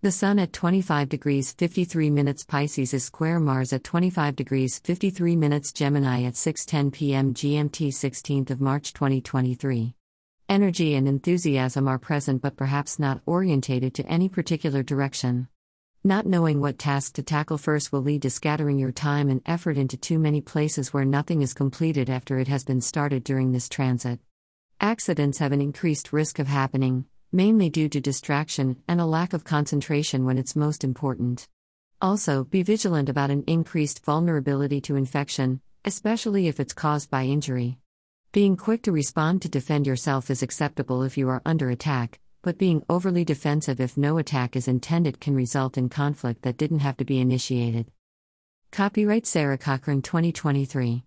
The Sun at 25 degrees 53 minutes Pisces is square Mars at 25 degrees 53 minutes Gemini at 6:10 p.m. GMT 16th of March 2023. Energy and enthusiasm are present but perhaps not orientated to any particular direction. Not knowing what task to tackle first will lead to scattering your time and effort into too many places where nothing is completed after it has been started during this transit. Accidents have an increased risk of happening, mainly due to distraction and a lack of concentration when it's most important. Also, be vigilant about an increased vulnerability to infection, especially if it's caused by injury. Being quick to respond to defend yourself is acceptable if you are under attack, but being overly defensive if no attack is intended can result in conflict that didn't have to be initiated. Copyright Sarah Cochran 2023.